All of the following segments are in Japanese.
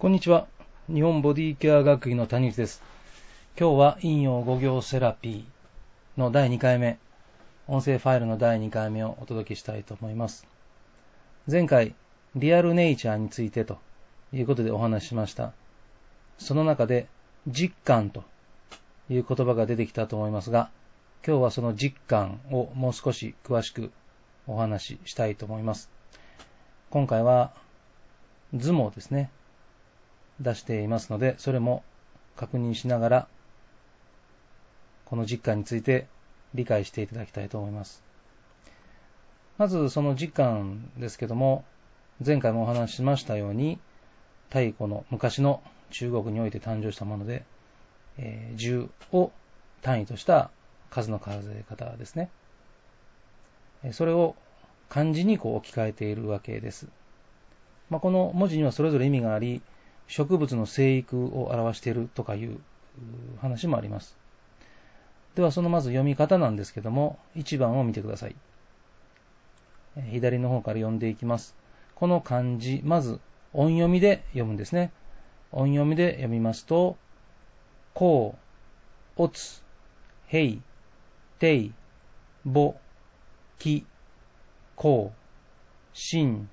こんにちは。日本ボディケア学院の谷口です。今日は陰陽五行セラピーの第2回目、音声ファイルの第2回目をお届けしたいと思います。前回、リアルネイチャーについてということでお話ししました。その中で、実感という言葉が出てきたと思いますが、今日はその実感をもう少し詳しくお話ししたいと思います。今回は図もですね、出していますので、それも確認しながら、この実感について理解していただきたいと思います。まずその実感ですけども、前回もお話ししましたように、太古の昔の中国において誕生したもので、えー、10を単位とした数の数え方ですね。それを漢字にこう置き換えているわけです。まあ、この文字にはそれぞれ意味があり、植物の生育を表しているとかいう話もあります。ではそのまず読み方なんですけども、1番を見てください。左の方から読んでいきます。この漢字、まず音読みで読むんですね。音読みで読みますと、こう、おつ、へい、てい、ぼ、き、こう、しん、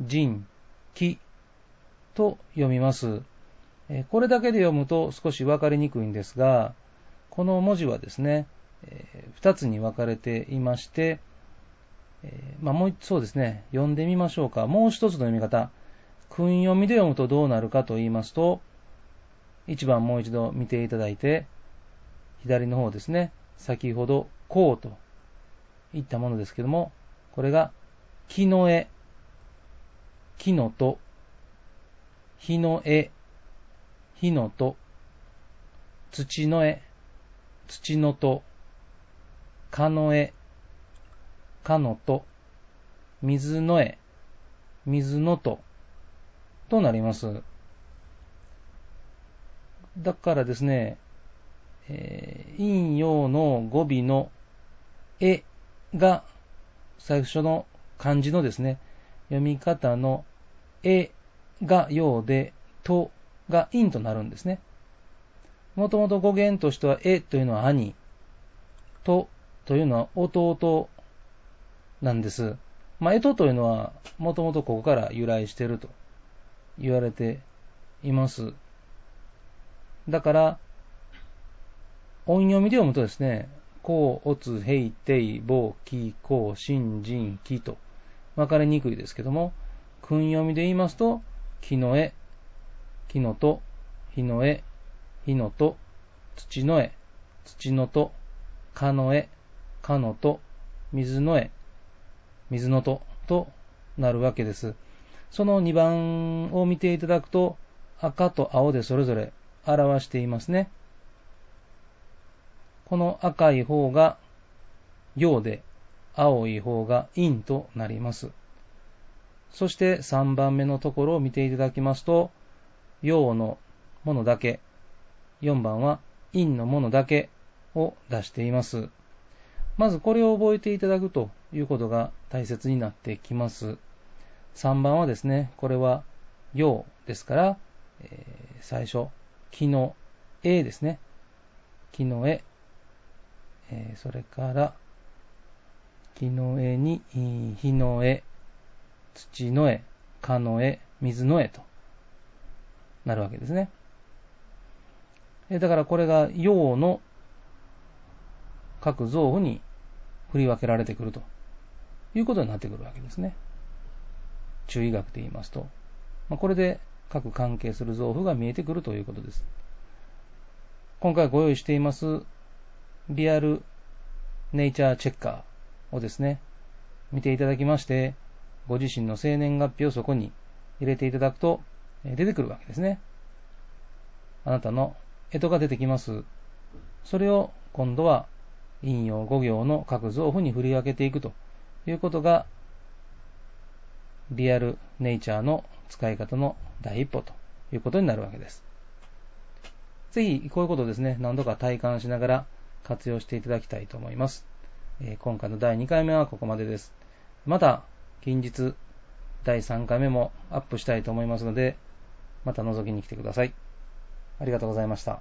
じん、きと読みます。これだけで読むと少し分かりにくいんですが、この文字はですね、2つに分かれていまして、まあ、もうそうですね、読んでみましょうか。もう一つの読み方。訓読みで読むとどうなるかと言いますと、1番もう一度見ていただいて、左の方ですね、先ほど、こうと言ったものですけども、これが、木の絵、木のと、火の絵、火のと、土の絵、土のと、かの絵、かのと、水の絵、水のと、となります。だからですね、えー、陰陽の語尾の絵が最初の漢字のですね、読み方の絵が陽で、とが陰となるんですね。もともと語源としては、えというのは兄、とというのは弟なんです。まあ、えとというのは、もともとここから由来していると言われています。だから、音読みで読むとですね、こう、おつ、へい、てい、ぼう、き、こう、しん、じん、きと分かりにくいですけども、訓読みで言いますと、木の絵、木のと、火の絵、火のと、土の絵、土のと、かの絵、かのと、水の絵、水のと、となるわけです。その2番を見ていただくと、赤と青でそれぞれ表していますね。この赤い方が陽で、青い方が陰となります。そして3番目のところを見ていただきますと、陽のものだけ、4番は陰のものだけを出しています。まずこれを覚えていただくということが大切になってきます。3番はですね、これは陽ですから、えー、最初、木の絵ですね。木の絵、えー、それから、木の絵に火の絵、土の絵、蚊の絵、水の絵となるわけですね。えだからこれが陽の各臓腑に振り分けられてくるということになってくるわけですね。中医学で言いますと。まあ、これで各関係する臓腑が見えてくるということです。今回ご用意していますリアルネイチャーチェッカーをですね、見ていただきまして、ご自身の生年月日をそこに入れていただくと出てくるわけですね。あなたの干支が出てきます。それを今度は陰陽五行の各臓腑に振り分けていくということがリアルネイチャーの使い方の第一歩ということになるわけです。ぜひこういうことをですね、何度か体感しながら活用していただきたいと思います。今回の第2回目はここまでです。また近日第3回目もアップしたいと思いますので、また覗きに来てください。ありがとうございました。